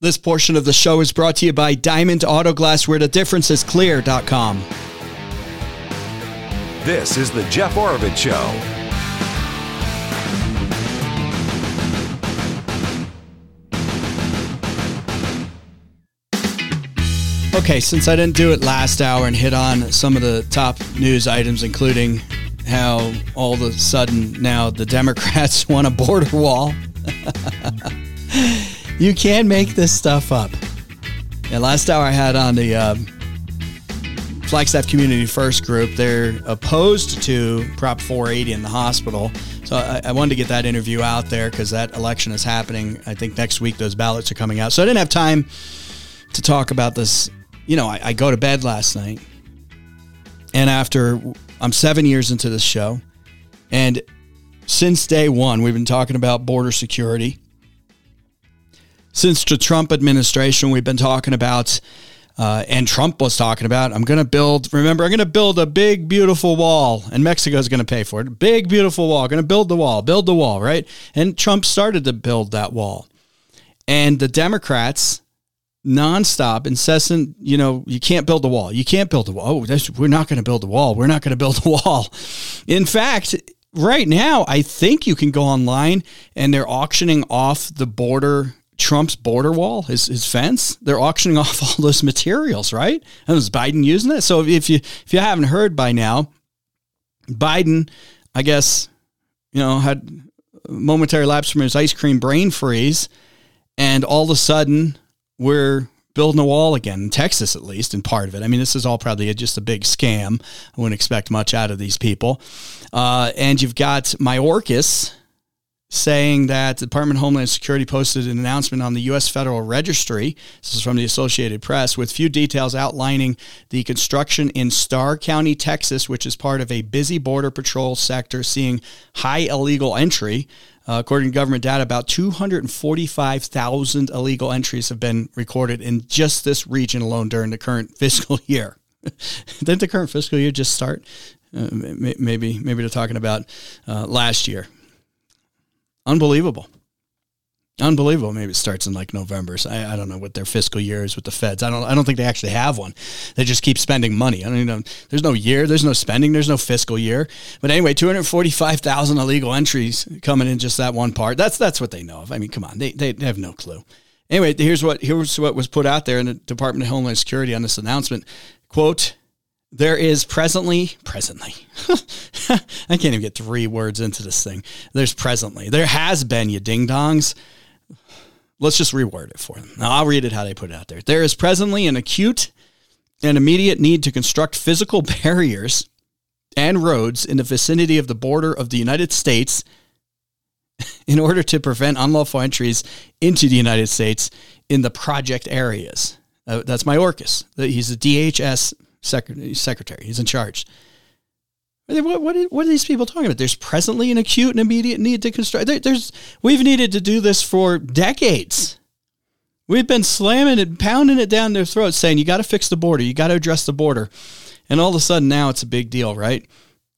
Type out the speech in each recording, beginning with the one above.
This portion of the show is brought to you by Diamond Auto Glass, where the difference is clear.com. This is the Jeff Oravits Show. Okay, since I didn't do it last hour and hit on some of the top news items, including how all of a sudden now the Democrats want a border wall. you can make this stuff up. And last hour I had on the uh, Flagstaff Community First group, they're opposed to Prop 480 in the hospital. So I, I wanted to get that interview out there because that election is happening. I think next week those ballots are coming out. So I didn't have time to talk about this. You know, I, I go to bed last night, and after I'm seven years into this show, and since day one, we've been talking about border security. Since the Trump administration, we've been talking about, uh, and Trump was talking about, I'm going to build, remember, I'm going to build a big, beautiful wall, and Mexico's going to pay for it. Big, beautiful wall. Going to build the wall, build the wall, right? And Trump started to build that wall. And the Democrats, nonstop, incessant, you know, you can't build the wall. You can't build the wall. Oh, we're not going to build the wall. We're not going to build the wall. In fact, right now, I think you can go online and they're auctioning off the border Trump's border wall, his, his fence. They're auctioning off all those materials, right? And was Biden using it? So if you if you haven't heard by now, Biden, I guess, you know, had momentary lapse from his ice cream brain freeze, and all of a sudden we're building a wall again in Texas, at least, in part of it. I mean, this is all probably just a big scam. I wouldn't expect much out of these people. Uh, and you've got Mayorkas saying that the Department of Homeland Security posted an announcement on the U.S. Federal Registry. This is from the Associated Press with few details outlining the construction in Starr County, Texas, which is part of a busy Border Patrol sector seeing high illegal entry. Uh, according to government data, about 245,000 illegal entries have been recorded in just this region alone during the current fiscal year. Didn't the current fiscal year just start? Uh, maybe maybe they're talking about uh, last year. Unbelievable. Unbelievable. Maybe it starts in like November. So I, I, don't know what their fiscal year is with the feds. I don't. I don't think they actually have one. They just keep spending money. I don't know. There's no year. There's no spending. There's no fiscal year. But anyway, 245,000 illegal entries coming in just that one part. That's that's what they know of. I mean, come on. They they have no clue. Anyway, here's what here's what was put out there in the Department of Homeland Security on this announcement. Quote. There is presently, presently, I can't even get three words into this thing. There's presently, there has been, you ding dongs, Let's just reword it for them. Now, I'll read it how they put it out there. There is presently an acute and immediate need to construct physical barriers and roads in the vicinity of the border of the United States in order to prevent unlawful entries into the United States in the project areas. Uh, that's Mayorkas. He's a DHS secretary. He's in charge. What, what, what are these people talking about? There's presently an acute and immediate need to construct. There, there's we've needed to do this for decades. We've been slamming it, pounding it down their throats, saying you got to fix the border, you got to address the border, and all of a sudden now it's a big deal, right?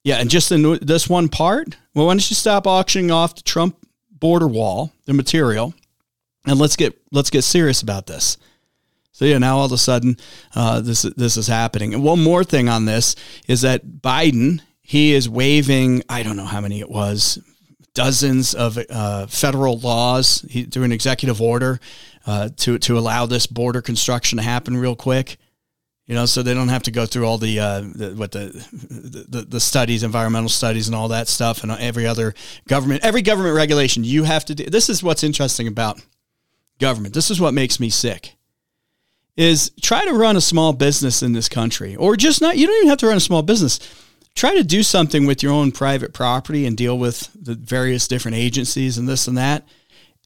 Yeah, and just in this one part, well, why don't you stop auctioning off the Trump border wall, the material, and let's get let's get serious about this. So yeah, now all of a sudden, uh, this this is happening. And one more thing on this is that Biden he is waiving, I don't know how many it was, dozens of uh, federal laws he, through an executive order uh, to, to allow this border construction to happen real quick. You know, so they don't have to go through all the, uh, the what the, the the studies, environmental studies, and all that stuff, and every other government, every government regulation you have to do. This is what's interesting about government. This is what makes me sick is try to run a small business in this country or just not you don't even have to run a small business try to do something with your own private property and deal with the various different agencies and this and that.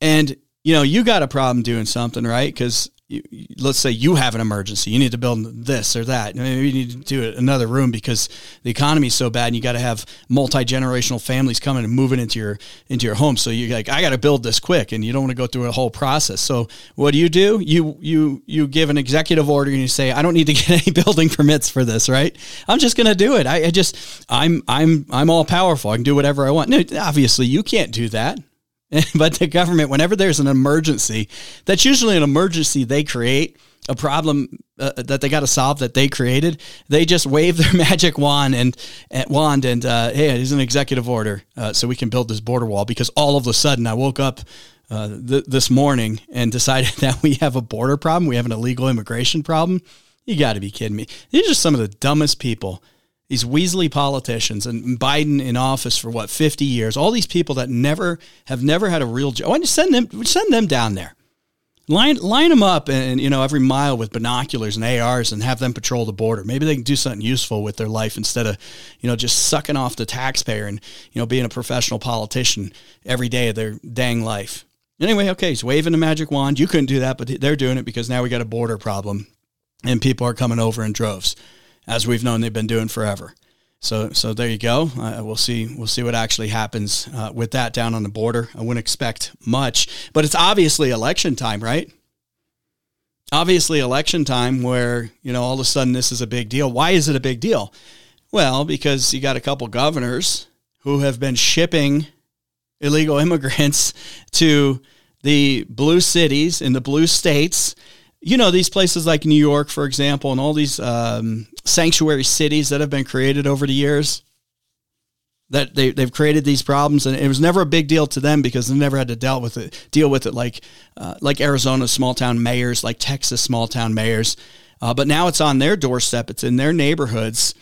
And you know, you got a problem doing something, right? Because you, let's say you have an emergency, you need to build this or that. Maybe you need to do another room because the economy is so bad, and you got to have multi generational families coming and moving into your into your home. So you're like, I got to build this quick, and you don't want to go through a whole process. So what do you do? You you you give an executive order and you say, I don't need to get any building permits for this, right? I'm just going to do it. I, I just I'm I'm I'm all powerful. I can do whatever I want. No, obviously you can't do that. but the government, whenever there's an emergency, that's usually an emergency they create, a problem uh, that they got to solve that they created. They just wave their magic wand and, and wand and uh, hey, it's an executive order, uh, so we can build this border wall. Because all of a sudden, I woke up uh, th- this morning and decided that we have a border problem, we have an illegal immigration problem. You got to be kidding me! These are some of the dumbest people these Weasley politicians and Biden in office for what 50 years, all these people that never have never had a real job. Why don't you send them send them down there? Line line them up and you know every mile with binoculars and ARs and have them patrol the border. Maybe they can do something useful with their life instead of you know just sucking off the taxpayer and you know being a professional politician every day of their dang life. Anyway, okay, he's waving the magic wand. You couldn't do that, but they're doing it because now we got a border problem and people are coming over in droves as we've known they've been doing forever. So, so there you go. Uh, we'll see. We'll see what actually happens uh, with that down on the border. I wouldn't expect much, but it's obviously election time, right? Obviously, election time where you know all of a sudden this is a big deal. Why is it a big deal? Well, because you got a couple governors who have been shipping illegal immigrants to the blue cities in the blue states you know these places like New York, for example, and all these um, sanctuary cities that have been created over the years. That they they've created these problems, and it was never a big deal to them because they never had to deal with it. Deal with it like uh, like Arizona small town mayors, like Texas small town mayors. Uh, but now it's on their doorstep. It's in their neighborhoods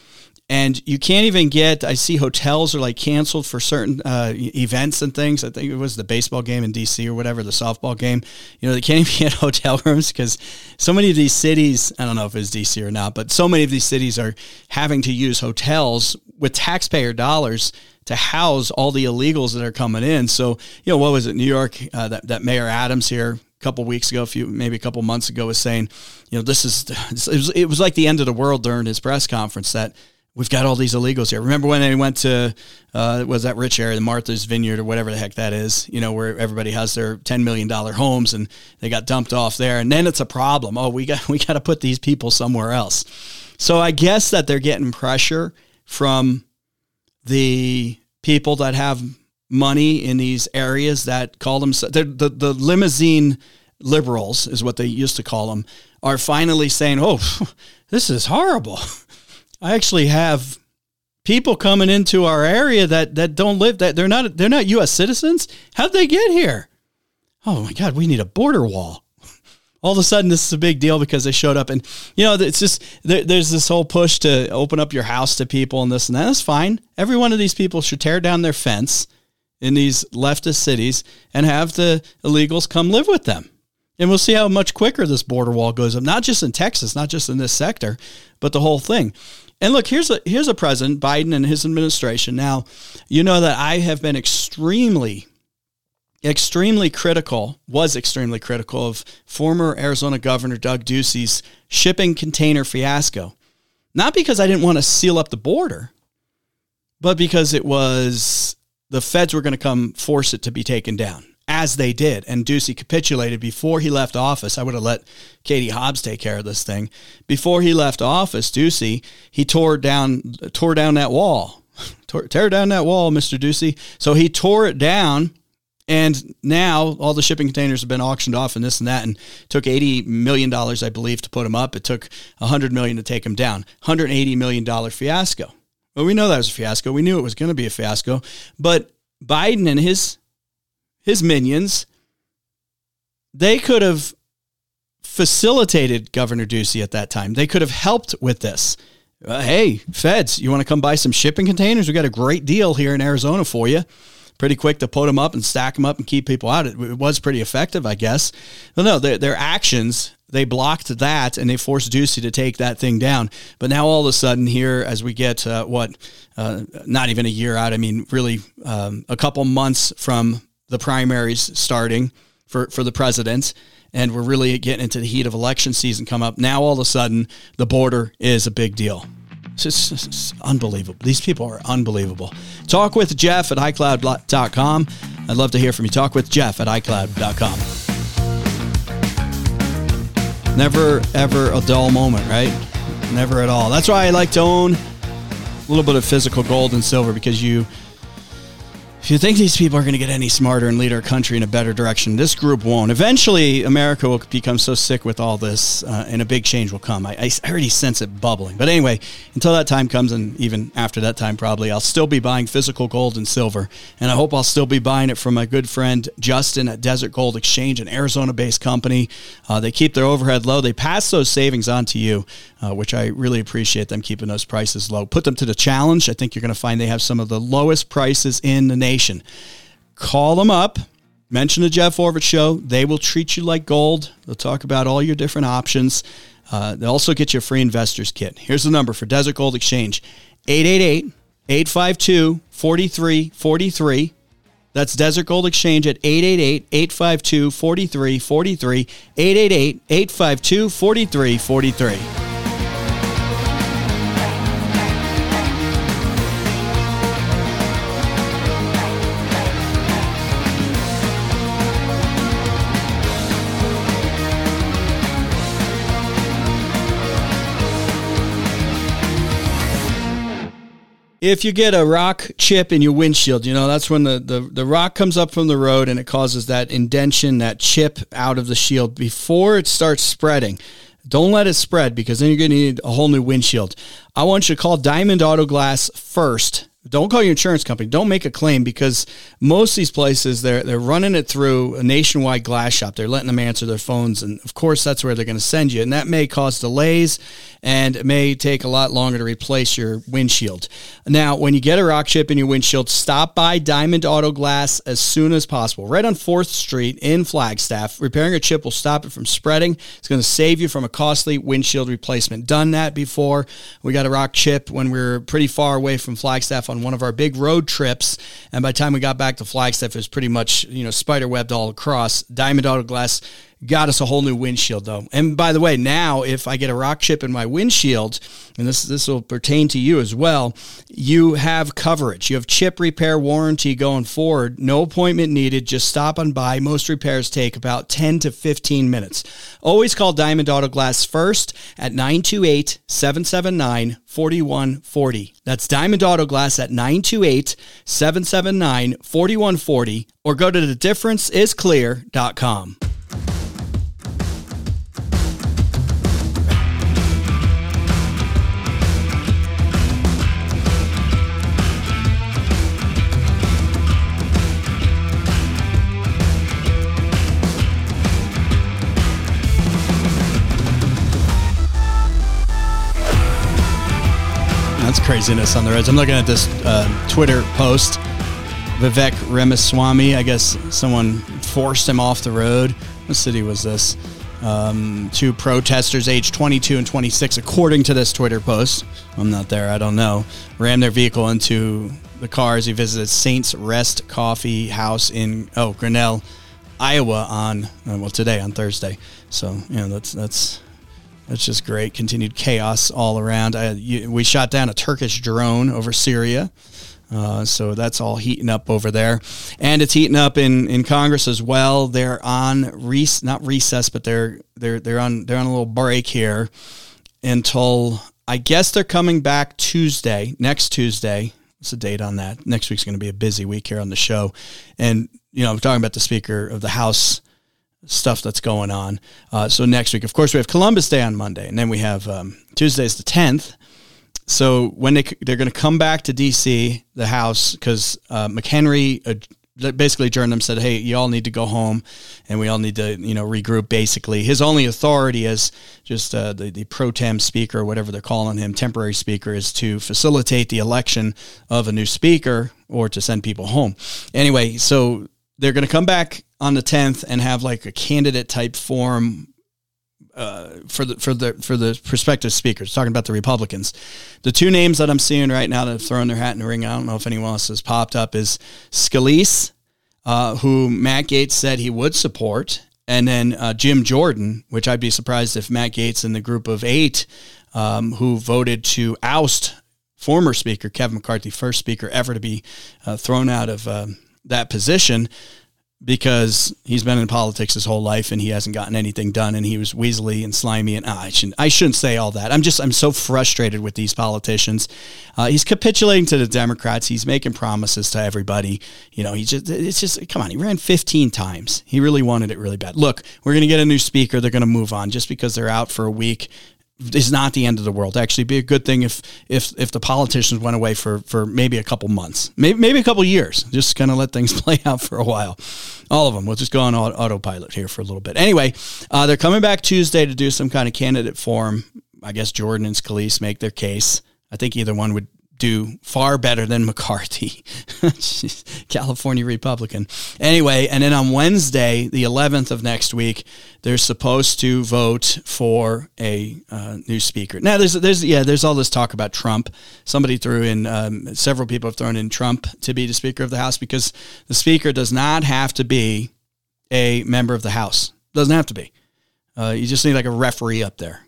and you can't even get i see hotels are like canceled for certain uh, events and things. I think it was the baseball game in dc or whatever the softball game. You know they can't even get hotel rooms because so many of these cities i don't know if it's dc or not but so many of these cities are having to use hotels with taxpayer dollars to house all the illegals that are coming in. So you know what was it new york uh, that, that mayor adams here a couple weeks ago, a few maybe a couple months ago, was saying, you know, this is it was, it was like the end of the world during his press conference that we've got all these illegals here. Remember when they went to uh, was that rich area, the Martha's Vineyard or whatever the heck that is? You know, where everybody has their ten million dollar homes and they got dumped off there, and then it's a problem. Oh, we got we got to put these people somewhere else. So I guess that they're getting pressure from the people that have money in these areas that call themselves the the limousine liberals is what they used to call them are finally saying, "Oh, this is horrible." I actually have people coming into our area that that don't live that they're not they're not U.S. citizens. How'd they get here? Oh my God, we need a border wall. All of a sudden, this is a big deal because they showed up, and you know it's just there, there's this whole push to open up your house to people and this and that. That's fine. Every one of these people should tear down their fence in these leftist cities and have the illegals come live with them. And we'll see how much quicker this border wall goes up, not just in Texas, not just in this sector, but the whole thing. And look, here's a here's a president, Biden and his administration. Now, you know that I have been extremely extremely critical, was extremely critical of former Arizona Governor Doug Ducey's shipping container fiasco. Not because I didn't want to seal up the border, but because it was the feds were going to come force it to be taken down as they did. And Ducey capitulated before he left office. I would have let Katie Hobbs take care of this thing. Before he left office, Ducey, he tore down tore down that wall. tore, tear down that wall, Mr. Ducey. So he tore it down. And now all the shipping containers have been auctioned off and this and that, and took eighty million dollars, I believe, to put them up. It took hundred million to take them down. Hundred eighty million dollar fiasco. Well, we know that was a fiasco. We knew it was going to be a fiasco. But Biden and his his minions, they could have facilitated Governor Ducey at that time. They could have helped with this. Uh, hey, feds, you want to come buy some shipping containers? We got a great deal here in Arizona for you. Pretty quick to put them up and stack them up and keep people out. It, it was pretty effective, I guess. Well, no, their, their actions they blocked that and they forced Ducey to take that thing down. But now all of a sudden, here as we get uh, what, uh, not even a year out, I mean, really um, a couple months from the primaries starting for, for the president and we're really getting into the heat of election season come up. Now all of a sudden the border is a big deal. It's, just, it's unbelievable. These people are unbelievable. Talk with Jeff at iCloud.com. I'd love to hear from you. Talk with Jeff at iCloud.com. Never, ever a dull moment, right? Never at all. That's why I like to own a little bit of physical gold and silver because you if you think these people are going to get any smarter and lead our country in a better direction, this group won't. Eventually, America will become so sick with all this, uh, and a big change will come. I, I, already sense it bubbling. But anyway, until that time comes, and even after that time, probably, I'll still be buying physical gold and silver. And I hope I'll still be buying it from my good friend Justin at Desert Gold Exchange, an Arizona based company. Uh, they keep their overhead low, they pass those savings on to you, uh, which I really appreciate them keeping those prices low. Put them to the challenge. I think you're going to find they have some of the lowest prices in the nation Call them up. Mention the Jeff Oravits Show. They will treat you like gold. They'll talk about all your different options. Uh, they'll also get you a free investor's kit. Here's the number for Desert Gold Exchange 888 852 4343. That's Desert Gold Exchange at 888 852 4343. 888 852 4343. If you get a rock chip in your windshield, you know, that's when the, the, the rock comes up from the road and it causes that indention, that chip out of the shield before it starts spreading. Don't let it spread because then you're going to need a whole new windshield. I want you to call Diamond Auto Glass first don't call your insurance company. Don't make a claim because most of these places they're they're running it through a nationwide glass shop. They're letting them answer their phones, and of course that's where they're going to send you, and that may cause delays, and it may take a lot longer to replace your windshield. Now, when you get a rock chip in your windshield, stop by Diamond Auto Glass as soon as possible. Right on Fourth Street in Flagstaff. Repairing a chip will stop it from spreading. It's going to save you from a costly windshield replacement. Done that before. We got a rock chip when we are pretty far away from Flagstaff on one of our big road trips. And by the time we got back to Flagstaff, it was pretty much, you know, spider webbed all across. Diamond Auto Glass got us a whole new windshield though. And by the way, now if I get a rock chip in my windshield, and this this will pertain to you as well, you have coverage. You have chip repair warranty going forward. No appointment needed. Just stop on by. Most repairs take about 10 to 15 minutes. Always call Diamond Auto Glass first at 928-779-4140. That's Diamond Auto Glass at 928-779-4140 or go to the difference is thedifferenceisclear.com. craziness on the roads. I'm looking at this uh, Twitter post. Vivek Ramaswamy, I guess someone forced him off the road. What city was this? Um, two protesters aged 22 and 26, according to this Twitter post. I'm not there, I don't know. Rammed their vehicle into the car as he visited Saints Rest Coffee House in, oh, Grinnell, Iowa on, uh, well, today, on Thursday. So, you know, that's, that's, that's just great. Continued chaos all around. I, you, we shot down a Turkish drone over Syria. Uh, so that's all heating up over there, and it's heating up in, in Congress as well. They're on rec- not recess, but they're they're they're on they're on a little break here until I guess they're coming back Tuesday, next Tuesday. What's the date on that? Next week's going to be a busy week here on the show, and you know I'm talking about the Speaker of the House stuff that's going on. Uh, so next week, of course, we have Columbus Day on Monday, and then we have um, Tuesday's the tenth. So when they they're going to come back to D.C. the House because uh, McHenry uh, basically adjourned them said, "Hey, you all need to go home, and we all need to you know regroup." Basically, his only authority as just uh, the the pro tem speaker, or whatever they're calling him, temporary speaker, is to facilitate the election of a new speaker or to send people home. Anyway, so they're going to come back on the 10th and have like a candidate type forum uh, for the for the for the prospective speakers, talking about the Republicans. The two names that I'm seeing right now that have thrown their hat in the ring, I don't know if anyone else has popped up, is Scalise, uh, who Matt Gaetz said he would support, and then uh, Jim Jordan, which I'd be surprised if Matt Gaetz and the group of eight um, who voted to oust former Speaker Kevin McCarthy, first Speaker ever to be uh, thrown out of um, that position because he's been in politics his whole life and he hasn't gotten anything done and he was weaselly and slimy and ah, I shouldn't I shouldn't say all that. I'm just I'm so frustrated with these politicians. Uh, he's capitulating to the Democrats. He's making promises to everybody. You know, he just it's just come on. He ran 15 times. He really wanted it really bad. Look, we're going to get a new speaker. They're going to move on just because they're out for a week is not the end of the world. Actually, be a good thing if if if the politicians went away for for maybe a couple months, maybe maybe a couple years. Just kind of let things play out for a while. All of them. We'll just go on autopilot here for a little bit. Anyway, uh, they're coming back Tuesday to do some kind of candidate forum. I guess Jordan and Scalise make their case. I think either one would do far better than McCarthy, California Republican. Anyway, and then on Wednesday, the 11th of next week, they're supposed to vote for a uh, new speaker. Now, there's there's yeah, there's all this talk about Trump. Somebody threw in um, several people have thrown in Trump to be the Speaker of the House because the Speaker does not have to be a member of the House. Doesn't have to be. Uh, you just need like a referee up there.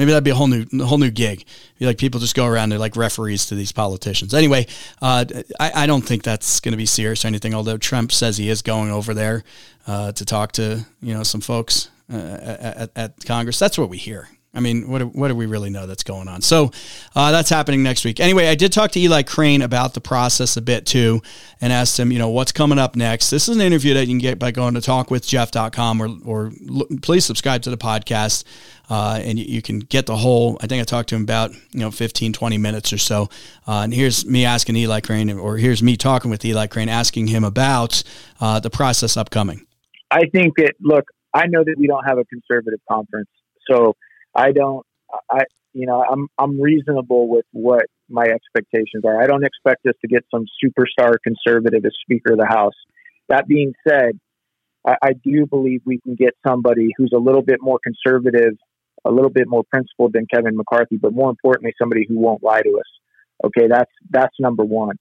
Maybe that'd be a whole new, whole new gig. Be like people just go around, they're like referees to these politicians. Anyway, uh, I, I, don't think that's going to be serious or anything. Although Trump says he is going over there uh, to talk to you know some folks uh, at, at Congress. That's what we hear. I mean, what do, what do we really know that's going on? So uh, that's happening next week. Anyway, I did talk to Eli Crane about the process a bit too and asked him, you know, what's coming up next. This is an interview that you can get by going to talkwithjeff.com or, or please subscribe to the podcast. Uh, and you, you, can get the whole, I think I talked to him about, you know, 15, 20 minutes or so. Uh, and here's me asking Eli Crane, or here's me talking with Eli Crane, asking him about uh, the process upcoming. I think that, look, I know that we don't have a conservative conference. So, I don't. I you know I'm I'm reasonable with what my expectations are. I don't expect us to get some superstar conservative as Speaker of the House. That being said, I, I do believe we can get somebody who's a little bit more conservative, a little bit more principled than Kevin McCarthy, but more importantly, somebody who won't lie to us. Okay, that's that's number one.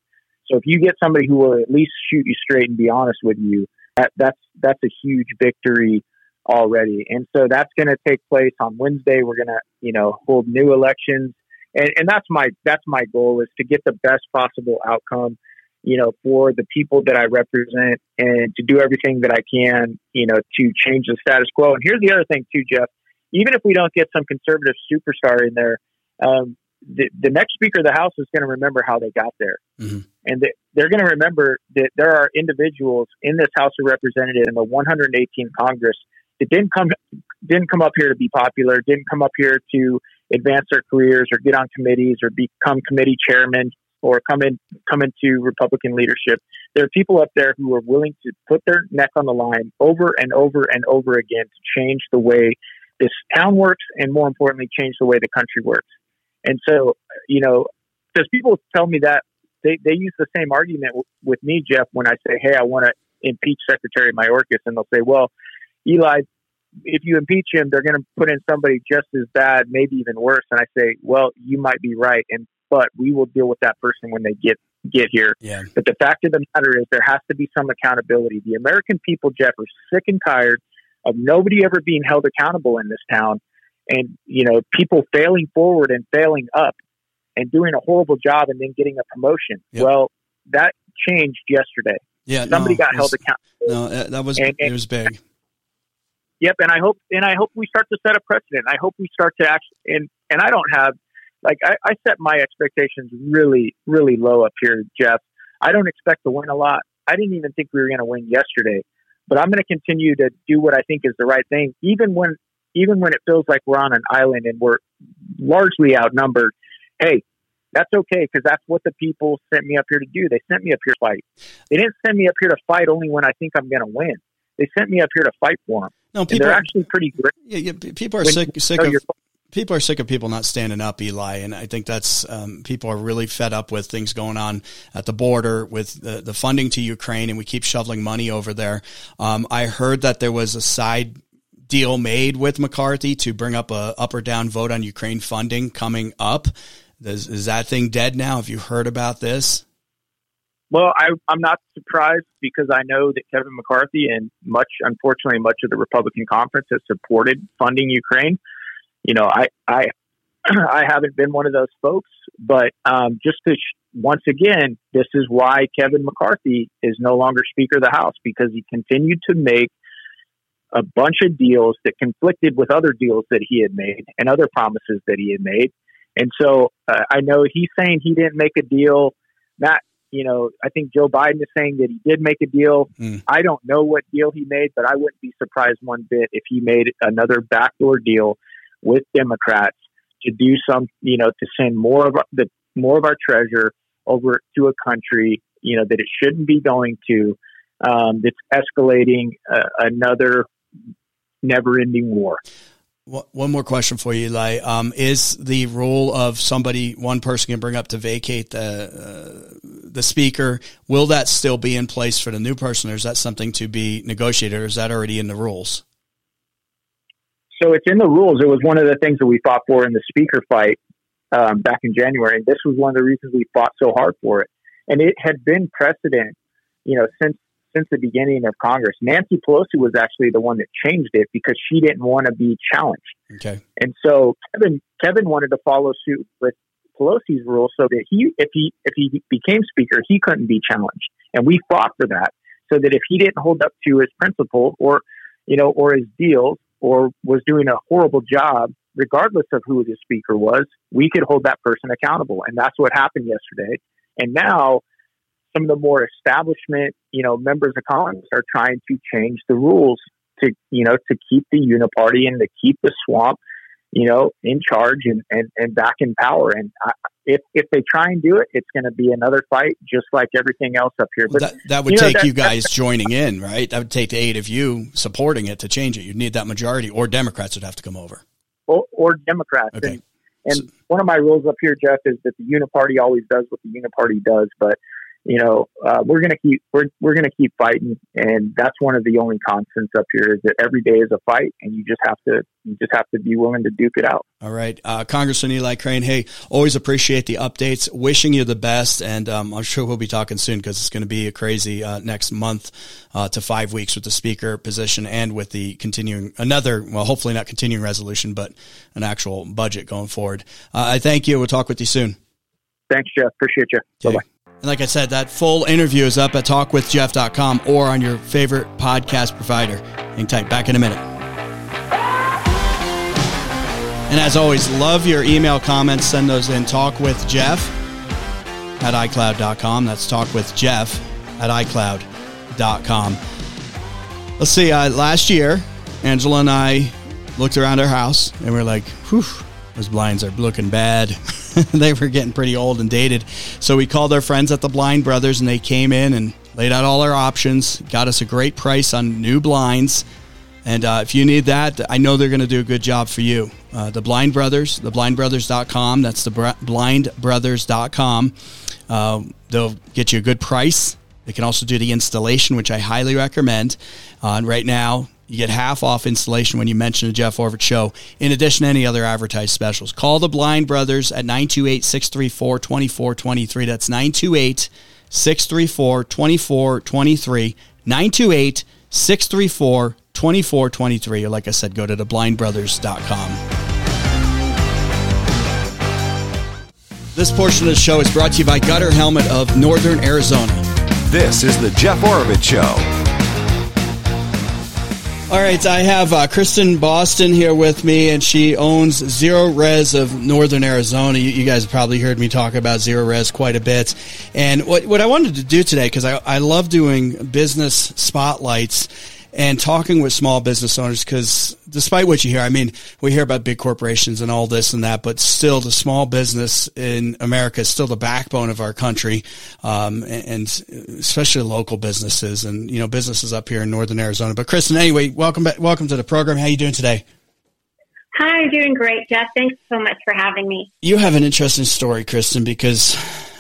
So if you get somebody who will at least shoot you straight and be honest with you, that, that's that's a huge victory already. And so that's going to take place on Wednesday. We're going to, you know, hold new elections. And, and that's my, that's my goal is to get the best possible outcome, you know, for the people that I represent and to do everything that I can, you know, to change the status quo. And here's the other thing too, Jeff, even if we don't get some conservative superstar in there, um, the, the next speaker of the house is going to remember how they got there. Mm-hmm. And they, they're going to remember that there are individuals in this House of Representatives in the 118th Congress it didn't come didn't come up here to be popular. Didn't come up here to advance their careers or get on committees or become committee chairman or come in come into Republican leadership. There are people up there who are willing to put their neck on the line over and over and over again to change the way this town works and more importantly change the way the country works. And so, you know, because people tell me that they, they use the same argument w- with me, Jeff, when I say, hey, I want to impeach Secretary Mayorkas. And they'll say, well, Eli, if you impeach him, they're going to put in somebody just as bad, maybe even worse. And I say, well, you might be right, and but we will deal with that person when they get get here. Yeah. But the fact of the matter is, there has to be some accountability. The American people, Jeff, are sick and tired of nobody ever being held accountable in this town, and you know, people failing forward and failing up, and doing a horrible job and then getting a promotion. Yep. Well, that changed yesterday. Yeah, somebody no, got held accountable. No, that was and, and, it was big. Yep, and I hope and I hope we start to set a precedent. I hope we start to actually and and I don't have like I, I set my expectations really really low up here, Jeff. I don't expect to win a lot. I didn't even think we were going to win yesterday, but I'm going to continue to do what I think is the right thing, even when even when it feels like we're on an island and we're largely outnumbered. Hey, that's okay because that's what the people sent me up here to do. They sent me up here to fight. They didn't send me up here to fight only when I think I'm going to win. They sent me up here to fight for them. No, people are actually pretty great. Yeah, yeah people are sick sick of people are sick of people not standing up, Eli, and I think that's um, people are really fed up with things going on at the border with the, the funding to Ukraine, and we keep shoveling money over there. Um, I heard that there was a side deal made with McCarthy to bring up a up or down vote on Ukraine funding coming up. Is, is that thing dead now? Have you heard about this? Well, I, I'm not surprised because I know that Kevin McCarthy and much, unfortunately, much of the Republican conference has supported funding Ukraine. You know, I, I, I haven't been one of those folks, but um, just to sh- once again, this is why Kevin McCarthy is no longer Speaker of the House because he continued to make a bunch of deals that conflicted with other deals that he had made and other promises that he had made. And so uh, I know he's saying he didn't make a deal. Matt, you know, I think Joe Biden is saying that he did make a deal. Mm. I don't know what deal he made, but I wouldn't be surprised one bit if he made another backdoor deal with Democrats to do some, you know, to send more of our, the more of our treasure over to a country, you know, that it shouldn't be going to, um, that's escalating uh, another never-ending war. One more question for you, Eli. Um, is the rule of somebody, one person can bring up to vacate the uh, the speaker? Will that still be in place for the new person, or is that something to be negotiated, or is that already in the rules? So it's in the rules. It was one of the things that we fought for in the speaker fight um, back in January, and this was one of the reasons we fought so hard for it. And it had been precedent, you know, since since the beginning of Congress. Nancy Pelosi was actually the one that changed it because she didn't want to be challenged. Okay. And so Kevin Kevin wanted to follow suit with Pelosi's rule so that he if he if he became speaker, he couldn't be challenged. And we fought for that so that if he didn't hold up to his principle or you know or his deals or was doing a horrible job regardless of who the speaker was, we could hold that person accountable. And that's what happened yesterday. And now some of the more establishment, you know, members of Congress are trying to change the rules to, you know, to keep the uniparty and to keep the swamp, you know, in charge and, and, and back in power. And I, if, if they try and do it, it's going to be another fight, just like everything else up here. But that, that would you take know, that, you guys joining in, right? That would take the eight of you supporting it to change it. You'd need that majority, or Democrats would have to come over. Or, or Democrats. Okay. And, and so, one of my rules up here, Jeff, is that the uniparty always does what the uniparty does, but you know, uh, we're going to keep we're we're to keep fighting, and that's one of the only constants up here is that every day is a fight, and you just have to you just have to be willing to duke it out. All right, uh, Congressman Eli Crane. Hey, always appreciate the updates. Wishing you the best, and um, I'm sure we'll be talking soon because it's going to be a crazy uh, next month uh, to five weeks with the speaker position and with the continuing another well, hopefully not continuing resolution, but an actual budget going forward. Uh, I thank you. We'll talk with you soon. Thanks, Jeff. Appreciate you. Okay. Bye bye. And like I said, that full interview is up at talkwithjeff.com or on your favorite podcast provider. Hang tight. Back in a minute. And as always, love your email comments. Send those in. Talk with Jeff at iCloud.com. That's talk with Jeff at iCloud.com. Let's see. Uh, last year, Angela and I looked around our house and we are like, whew, those blinds are looking bad. they were getting pretty old and dated. So we called our friends at the Blind Brothers and they came in and laid out all our options, got us a great price on new blinds. And uh, if you need that, I know they're going to do a good job for you. Uh, the Blind Brothers, theblindbrothers.com. That's the blindbrothers.com. Uh, they'll get you a good price. They can also do the installation, which I highly recommend. Uh, and right now, you get half off installation when you mention the Jeff Oravits Show, in addition to any other advertised specials. Call the Blind Brothers at 928 634 2423. That's 928 634 2423. 928 634 2423. Or like I said, go to theblindbrothers.com. This portion of the show is brought to you by Gutter Helmet of Northern Arizona. This is the Jeff Oravits Show. All right, I have uh, Kristin Boston here with me, and she owns Zerorez of Northern Arizona. You, you, guys have probably heard me talk about Zerorez quite a bit. And what, what I wanted to do today, because I, I love doing business spotlights, and talking with small business owners because despite what you hear, I mean, we hear about big corporations and all this and that, but still the small business in America is still the backbone of our country. Um, and especially local businesses and, you know, businesses up here in Northern Arizona. But Kristin, anyway, welcome back. Welcome to the program. How are you doing today? Hi, I'm doing great, Jeff. Thanks so much for having me. You have an interesting story, Kristin, because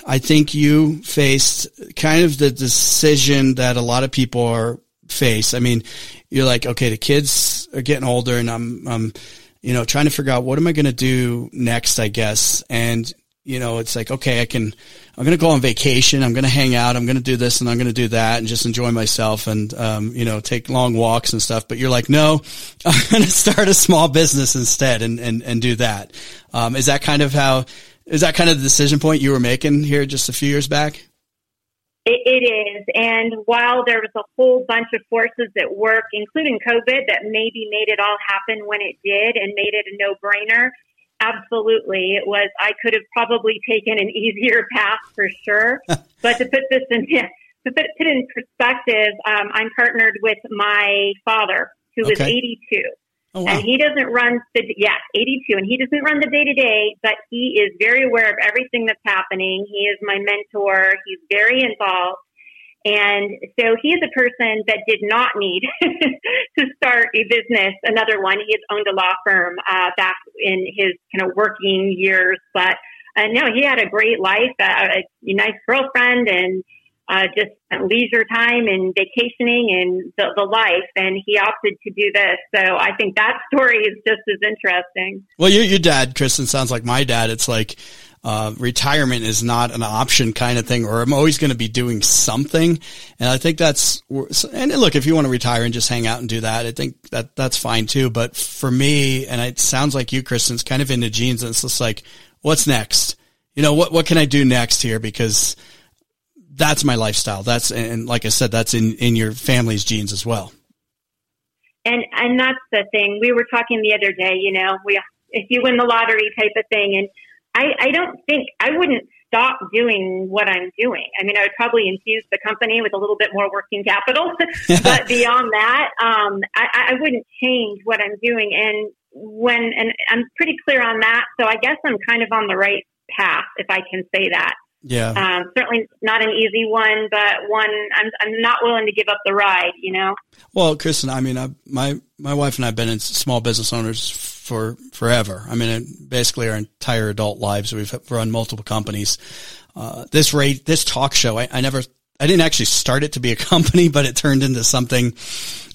I think you faced kind of the decision that a lot of people are face. I mean, you're like, okay, the kids are getting older and I'm, I'm, you know, trying to figure out what am I going to do next, I guess. And you know, it's like, okay, I can, I'm going to go on vacation. I'm going to hang out. I'm going to do this and I'm going to do that and just enjoy myself and, um, you know, take long walks and stuff. But you're like, no, I'm going to start a small business instead and, and, and do that. Um, is that kind of how, is that kind of the decision point you were making here just a few years back? It, it is. And while there was a whole bunch of forces at work, including COVID, that maybe made it all happen when it did and made it a no brainer, absolutely. It was, I could have probably taken an easier path for sure. but to put this in, to put, put it in perspective, um, I'm partnered with my father, who okay. is 82. Oh, wow. And he doesn't run the, yeah, 82, and he doesn't run the day to day, but he is very aware of everything that's happening. He is my mentor. He's very involved. And so he is a person that did not need to start a business, another one. He has owned a law firm uh, back in his kind of working years, but uh, no, he had a great life, uh, a, a nice girlfriend, and uh, just leisure time and vacationing and the, the life. And he opted to do this. So I think that story is just as interesting. Well, your, your dad, Kristin, sounds like my dad. It's like, uh, retirement is not an option kind of thing, or I'm always going to be doing something. And I think that's, and look, if you want to retire and just hang out and do that, I think that that's fine too. But for me, and it sounds like you, Kristin, it's kind of in the genes. And it's just like, what's next? You know, what, what can I do next here? Because that's my lifestyle. That's, and like I said, that's in, in your family's genes as well. And, and that's the thing. We were talking the other day, you know, we, if you win the lottery type of thing and, I, I don't think I wouldn't stop doing what I'm doing. I mean, I would probably infuse the company with a little bit more working capital, but beyond that, um, I, I wouldn't change what I'm doing. And when, and I'm pretty clear on that. So I guess I'm kind of on the right path, if I can say that. Yeah. Um, certainly not an easy one, but one I'm I'm not willing to give up the ride. You know. Well, Kristin, I mean, I, my my wife and I've been in small business owners for forever. I mean, basically our entire adult lives, we've run multiple companies. Uh, this rate, this talk show, I, I, never, I didn't actually start it to be a company, but it turned into something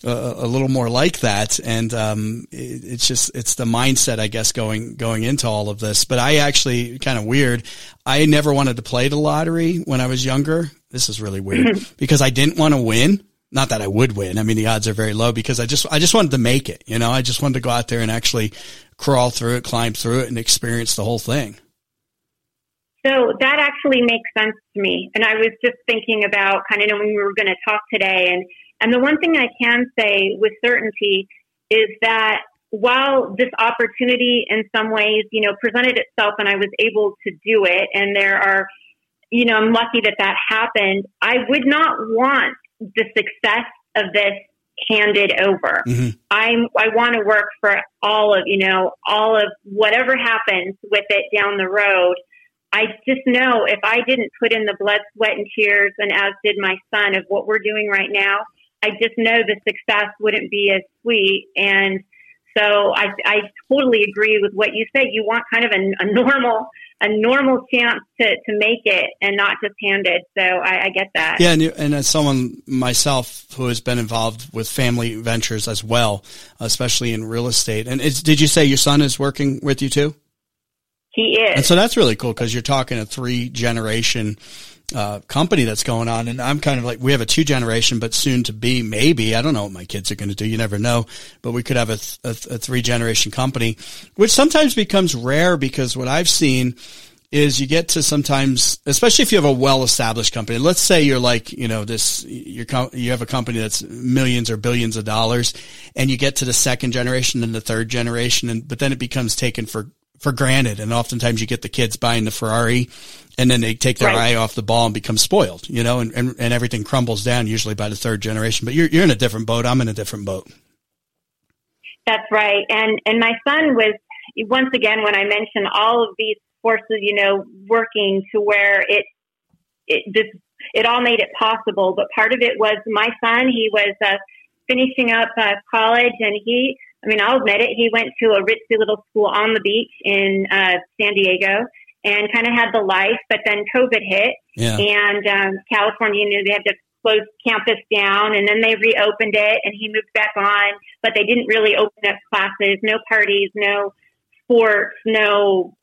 uh, a little more like that. And, um, it, it's just, it's the mindset, I guess, going, going into all of this. But I actually kind of weird. I never wanted to play the lottery when I was younger. This is really weird because I didn't want to win not that I would win. I mean, the odds are very low because I just, I just wanted to make it, you know, I just wanted to go out there and actually crawl through it, climb through it and experience the whole thing. So that actually makes sense to me. And I was just thinking about kind of knowing we were going to talk today. And, and the one thing I can say with certainty is that while this opportunity in some ways, you know, presented itself and I was able to do it, and there are, you know, I'm lucky that that happened, I would not want the success of this handed over. Mm-hmm. I'm I want to work for all of you know all of whatever happens with it down the road. I just know if I didn't put in the blood, sweat, and tears, and as did my son of what we're doing right now, I just know the success wouldn't be as sweet. And so I, I totally agree with what you said. You want kind of a, a normal a normal chance to, to make it and not just handed. So I, I get that. Yeah. And, you, and as someone myself who has been involved with family ventures as well, especially in real estate. And did you say your son is working with you too? He is. And so that's really cool because you're talking a three generation uh, company that's going on. And I'm kind of like, we have a two generation, but soon to be maybe, I don't know what my kids are going to do. You never know, but we could have a, th- a, a three generation company, which sometimes becomes rare because what I've seen is you get to sometimes, especially if you have a well-established company. Let's say you're like, you know, this, you're, you have a company that's millions or billions of dollars and you get to the second generation and the third generation and, but then it becomes taken for, for granted. And oftentimes you get the kids buying the Ferrari and then they take their right. eye off the ball and become spoiled, you know, and, and, and everything crumbles down usually by the third generation. But you're, you're in a different boat. I'm in a different boat. That's right. And, and my son was, once again, when I mentioned all of these forces, you know, working to where it, it, this, it all made it possible. But part of it was my son, he was, uh, finishing up uh, college and he, I mean, I'll admit it, he went to a ritzy little school on the beach in uh, San Diego and kind of had the life, but then COVID hit, yeah. and um, California knew they had to close campus down, and then they reopened it, and he moved back on, but they didn't really open up classes, no parties, no sports, no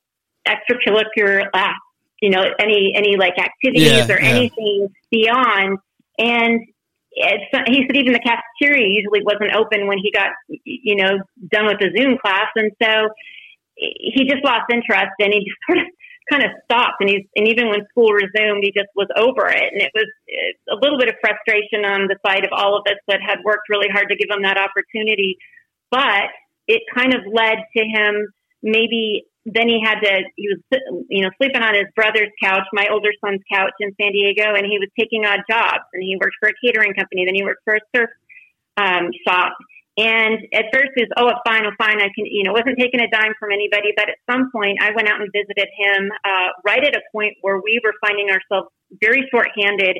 extracurricular, uh, you know, any any like activities Yeah, or yeah. anything beyond. And it's, he said even the cafeteria usually wasn't open when he got you know done with the Zoom class, and so he just lost interest and he just sort of kind of stopped. And he's and even when school resumed, he just was over it. And it was a little bit of frustration on the side of all of us that had worked really hard to give him that opportunity, but it kind of led to him maybe then he had to he was you know sleeping on his brother's couch my older son's couch in san diego and he was taking odd jobs. And he worked for a catering company then he worked for a surf um, shop. And at first it was oh fine oh fine i can you know wasn't taking a dime from anybody. But at some point i went out and visited him uh, right at a point where we were finding ourselves very short-handed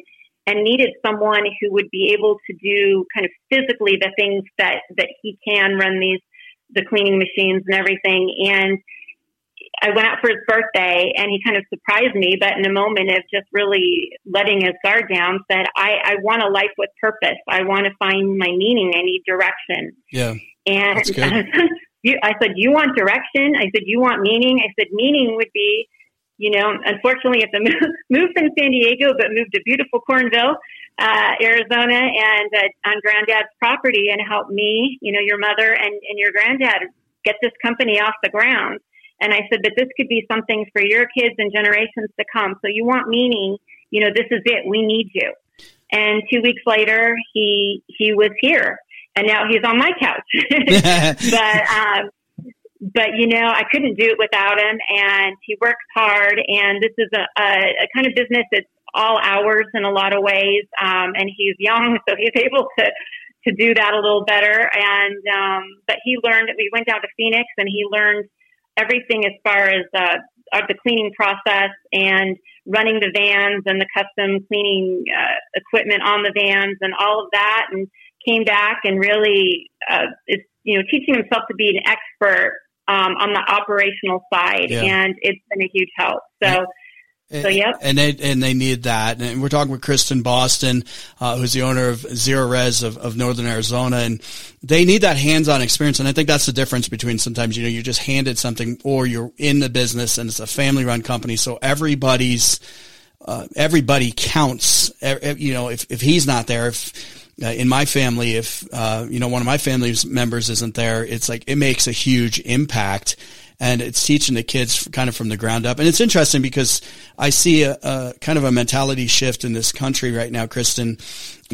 and needed someone who would be able to do kind of physically the things that that he can run these the cleaning machines and everything. And I went out for his birthday and he kind of surprised me, but in a moment of just really letting his guard down, said, I, I want a life with purpose. I want to find my meaning. I need direction. Yeah. And That's good. you, I said, You want direction? I said, You want meaning? I said, Meaning would be, you know, unfortunately, it's a move, move from San Diego, but moved to beautiful Cornville, uh, Arizona, and uh, on granddad's property and help me, you know, your mother and, and your granddad get this company off the ground. And I said, but this could be something for your kids and generations to come. So you want meaning, you know, this is it. We need you. And two weeks later, he, he was here and now he's on my couch. but, um, but you know, I couldn't do it without him and he works hard and this is a, a, a kind of business that's all hours in a lot of ways. Um, and he's young, so he's able to, to do that a little better. And, um, but he learned, we went down to Phoenix and he learned everything as far as uh, the cleaning process and running the vans and the custom cleaning uh, equipment on the vans and all of that, and came back and really uh, is you know teaching himself to be an expert um, on the operational side, Yeah. and it's been a huge help. So. So, yep. And they and they need that. And we're talking with Kristin Boston, uh, who's the owner of Zerorez of, of Northern Arizona, and they need that hands-on experience. And I think that's the difference between sometimes you know you're just handed something, or you're in the business and it's a family-run company, so everybody's uh, everybody counts. You know, if if he's not there, if uh, in my family, if uh, you know one of my family members isn't there, it's like it makes a huge impact and it's teaching the kids kind of from the ground up. And it's interesting because I see a, a kind of a mentality shift in this country right now, Kristin,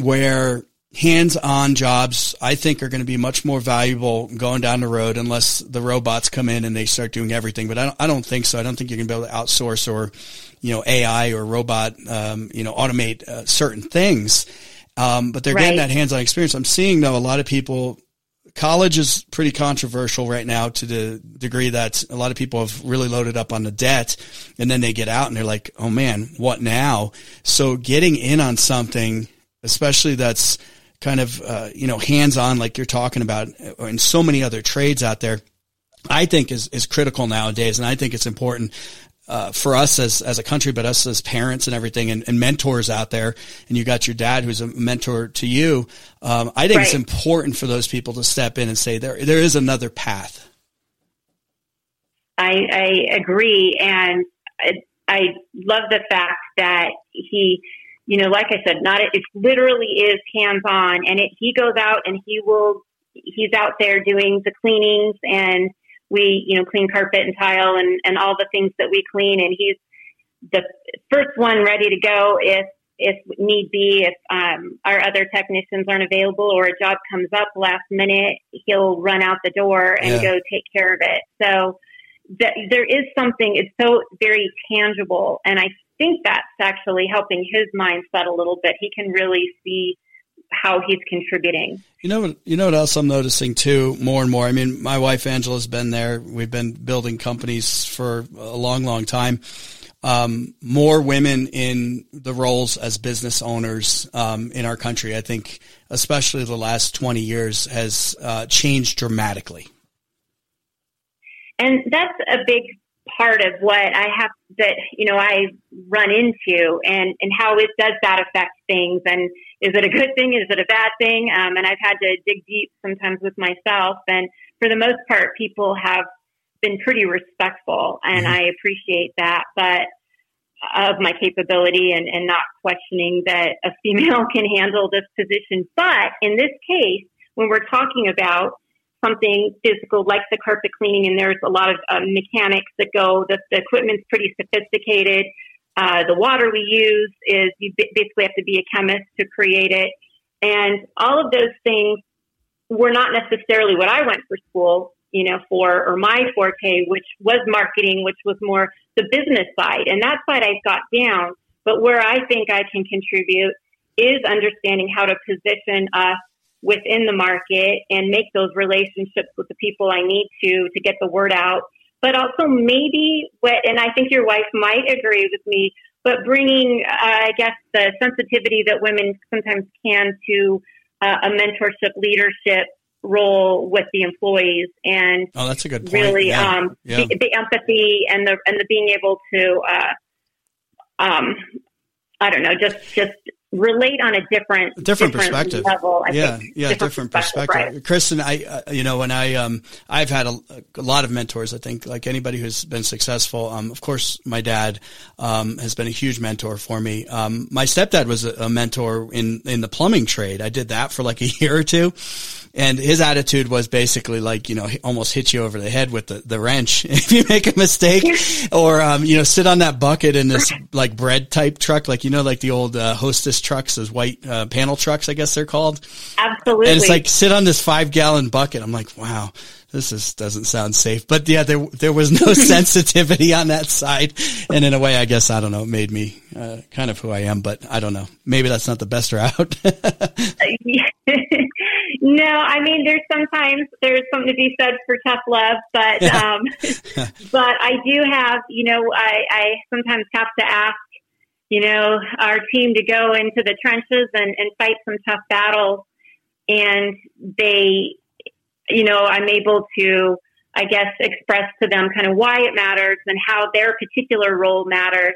where hands-on jobs I think are going to be much more valuable going down the road unless the robots come in and they start doing everything. But I don't, I don't think so. I don't think you're going to be able to outsource or, you know, AI or robot, um, you know, automate uh, certain things. Um, but they're getting that hands-on experience. I'm seeing though a lot of people college is pretty controversial right now to the degree that a lot of people have really loaded up on the debt and then they get out and they're like, oh man, what now? So getting in on something, especially that's kind of, uh, you know, hands on, like you're talking about and so many other trades out there, I think is, is critical nowadays. And I think it's important. Uh, for us as, as a country, but us as parents and everything and, and mentors out there, and you got your dad who's a mentor to you. Um, I think it's important for those people to step in and say there there is another path. I, I agree, and I, I love the fact that he, you know, like I said, not it literally is hands on, and it, he goes out and he will, he's out there doing the cleanings, and we, you know, clean carpet and tile and and all the things that we clean, and he's the first one ready to go if if need be, if um, our other technicians aren't available or a job comes up last minute, he'll run out the door and Yeah. go take care of it. So that there is something it's so very tangible and i think that's actually helping his mindset a little bit he can really see how he's contributing You know, what- you know what else I'm noticing too, more and more. I mean, my wife Angela's been there. We've been building companies for a long, long time. Um, more women in the roles as business owners um, in our country. I think, especially the last 20 years, has uh, changed dramatically. and that's a big part of what i have that you know i run into and and how it does that affect things and is it a good thing is it a bad thing um, and i've had to dig deep sometimes with myself and for the most part people have been pretty respectful, and mm-hmm. I appreciate that. But of my capability and, and not questioning that a female can handle this position. But in this case, when we're talking about something physical like the carpet cleaning, and there's a lot of um, mechanics that go, the, the equipment's pretty sophisticated. Uh, the water we use is you basically have to be a chemist to create it. And all of those things were not necessarily what I went for school, you know, for, or my forte, which was marketing, which was more the business side. And that side I got down. But where I think I can contribute is understanding how to position us within the market and make those relationships with the people I need to to get the word out. But also maybe what, and I think your wife might agree with me, but bringing, uh, I guess, the sensitivity that women sometimes can to uh, a mentorship leadership role with the employees and oh that's a good point. really yeah. um yeah. The, the, empathy and the and the being able to uh um i don't know just just relate on a different different, different perspective level. I yeah, think. yeah, different, different perspective. perspective. Right. Kristin, I uh, you know when I um I've had a, a, lot of mentors. I think like anybody who's been successful. Um, of course, my dad um has been a huge mentor for me. Um, my stepdad was a, a mentor in in the plumbing trade. I did that for like a year or two, and his attitude was basically like, you know, almost hit you over the head with the, the wrench if you make a mistake or, um, you know, sit on that bucket in this like bread type truck, like, you know, like the old, uh, hostess trucks, those white, uh, panel trucks, I guess they're called. Absolutely. And it's like sit on this five gallon bucket. I'm like, wow, this is doesn't sound safe. But yeah, there there was no sensitivity on that side, and in a way, I guess I don't know, it made me uh, kind of who I am. But I don't know, maybe that's not the best route. no, I mean, there's sometimes there's something to be said for tough love, but um, but I do have, you know, I, I sometimes have to ask you know, our team to go into the trenches and, and fight some tough battles. And they you know, I'm able to, I guess, express to them kind of why it matters and how their particular role matters.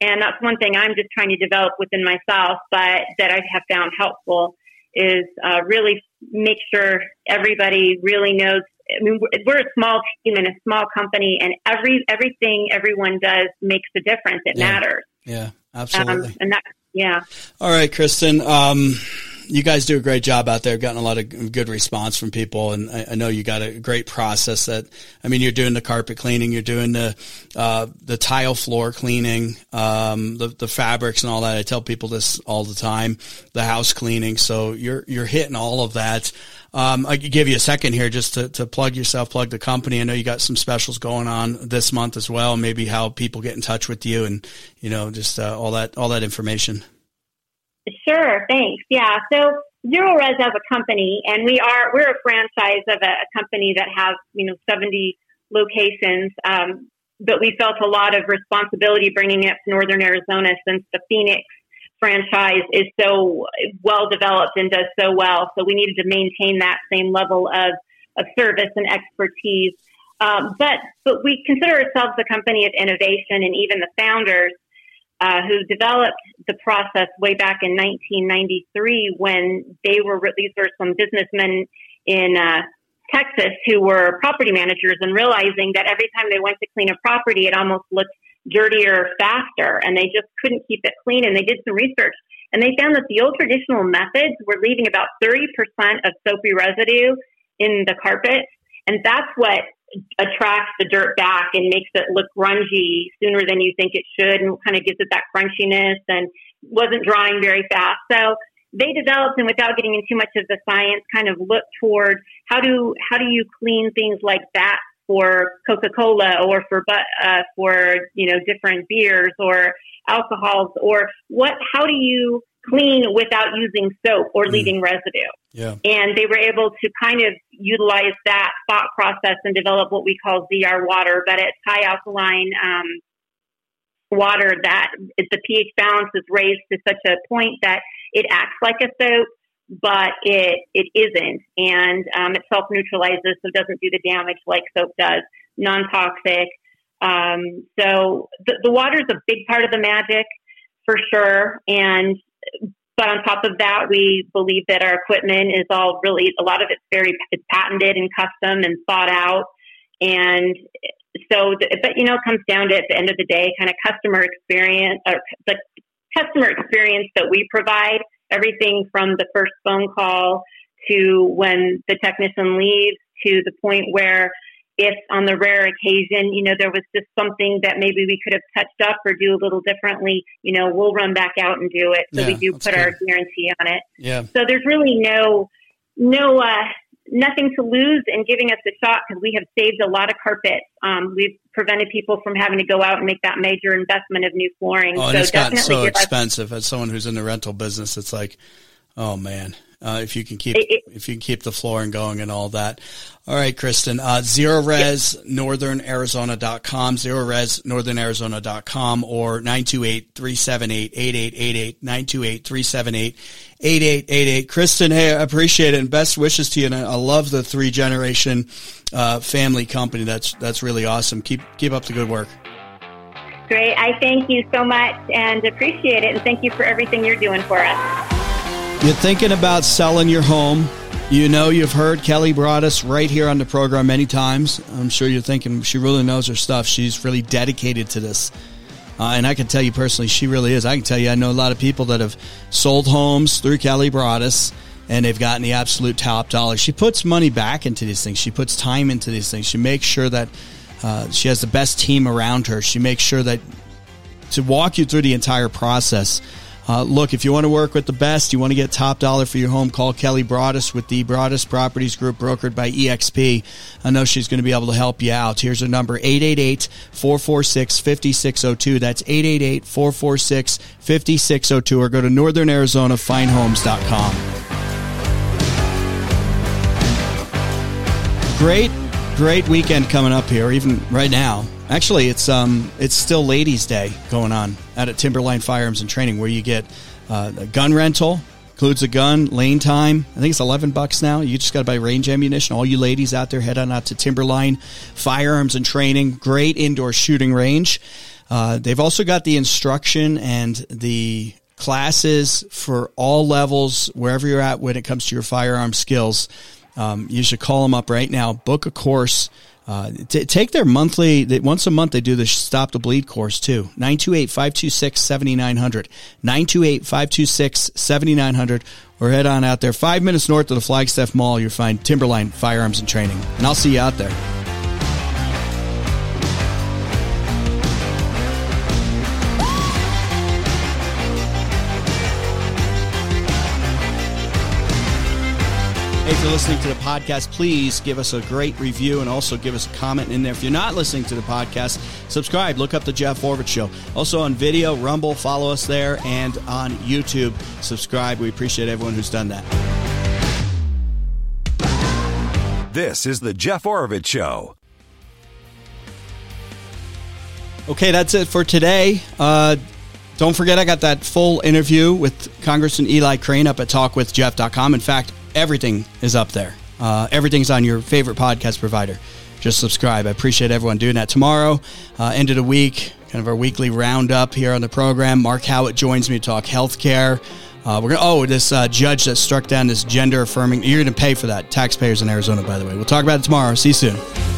And that's one thing I'm just trying to develop within myself, but that I have found helpful is uh, really make sure everybody really knows. I mean, we're a small team and a small company, and every everything everyone does makes a difference. It yeah. matters. Yeah, absolutely. Um, and that, yeah. All right, Kristin. Um, you guys do a great job out there, I've gotten a lot of good response from people. And I, I, know you got a great process that, I mean, you're doing the carpet cleaning, you're doing the, uh, the tile floor cleaning, um, the, the fabrics and all that. I tell people this all the time, the house cleaning. So you're, you're hitting all of that. Um, I could give you a second here just to, to plug yourself, plug the company. I know you got some specials going on this month as well. Maybe how people get in touch with you and, you know, just, uh, all that, all that information. Sure, thanks. Yeah, so Zerorez as a company, and we are we're a franchise of a, a company that has you know 70 locations. Um, but we felt a lot of responsibility bringing to Northern Arizona since the Phoenix franchise is so well developed and does so well. So we needed to maintain that same level of, of service and expertise. Um, but but we consider ourselves a company of innovation, and even the founders uh, who developed the process way back in 1993 when they were, these were some businessmen in uh, Texas who were property managers and realizing that every time they went to clean a property, it almost looked dirtier faster and they just couldn't keep it clean. And they did some research and they found that the old traditional methods were leaving about 30% of soapy residue in the carpet. And that's what attracts the dirt back and makes it look grungy sooner than you think it should and kind of gives it that crunchiness and wasn't drying very fast. So they developed and without getting into much of the science kind of looked toward how do how do you clean things like that for Coca-Cola or for uh, for you know different beers or alcohols or what how do you clean without using soap or mm. leaving residue. Yeah. And they were able to kind of utilize that thought process and develop what we call ZR water, but it's high alkaline um, water that the pH balance is raised to such a point that it acts like a soap, but it it isn't, and um, it self neutralizes, so it doesn't do the damage like soap does. Non toxic. Um, so the, the water is a big part of the magic for sure, and but on top of that, we believe that our equipment is all really, a lot of it's very it's patented and custom and thought out. And so, but you know, it comes down to at the end of the day, kind of customer experience, or the customer experience that we provide. Everything from the first phone call to when the technician leaves to the point where if on the rare occasion, you know, there was just something that maybe we could have touched up or do a little differently, you know, we'll run back out and do it. So Yeah, we do put good. our guarantee on it. Yeah. So there's really no, no, uh, nothing to lose in giving us a shot because we have saved a lot of carpet. Um, we've prevented people from having to go out and make that major investment of new flooring. Oh, and so it's gotten so give us expensive. As someone who's in the rental business, it's like, oh man, uh, if you can keep It- it- if you can keep the flooring going and all that. All right, Kristin, uh, zerorez northernarizona.com, zerorez northernarizona.com or 928-378-8888, 928-378-8888. Kristin, hey, I appreciate it and best wishes to you. And I, I love the three generation, uh, family company. That's, that's really awesome. Keep, keep up the good work. great. I thank you so much and appreciate it. And thank you for everything you're doing for us. You're thinking about selling your home. You know, you've heard Kelly Broadus right here on the program many times. I'm sure you're thinking she really knows her stuff. She's really dedicated to this. Uh, and I can tell you personally, she really is. I can tell you, I know a lot of people that have sold homes through Kelly Broadus and they've gotten the absolute top dollar. She puts money back into these things, she puts time into these things. She makes sure that uh, she has the best team around her. She makes sure that to walk you through the entire process. Uh, look, if you want to work with the best, you want to get top dollar for your home, call Kelly Broadus with the Broadus Properties Group brokered by EXP. I know she's going to be able to help you out. Here's her number 888 446 5602. That's 888 446 5602 or go to northernarizonafinehomes.com. Great, great weekend coming up here, even right now. Actually, it's um, it's still Ladies' Day going on out at Timberline Firearms and Training, where you get uh, a gun rental, includes a gun, lane time. I think it's eleven bucks now. You just got to buy range ammunition. All you ladies out there, head on out to Timberline Firearms and Training. Great indoor shooting range. Uh, they've also got the instruction and the classes for all levels, wherever you're at when it comes to your firearm skills. Um, you should call them up right now. Book a course. Uh, t- take their monthly, they, once a month, they do the Stop the Bleed course too. 928 526 7900. 928 526 7900. Or head on out there. Five minutes north of the Flagstaff Mall, you'll find Timberline Firearms and Training. And I'll see you out there. Hey, if you're listening to the podcast, please give us a great review and also give us a comment in there. If you're not listening to the podcast, subscribe. Look up the Jeff Forward Show. Also on video, Rumble, follow us there, and on YouTube, subscribe. We appreciate everyone who's done that. This is the Jeff Oravits Show. Okay, that's it for today. Uh, don't forget, I got that full interview with Congressman Eli Crane up at talkwithjeff.com. In fact, everything is up there. Uh, everything's on your favorite podcast provider. Just subscribe. I appreciate everyone doing that. Tomorrow, uh, end of the week, kind of our weekly roundup here on the program. Mark Howitt joins me to talk healthcare. Uh, we're gonna. Oh, this uh, judge that struck down this gender affirming. You're gonna pay for that. Taxpayers in Arizona, by the way. We'll talk about it tomorrow. See you soon.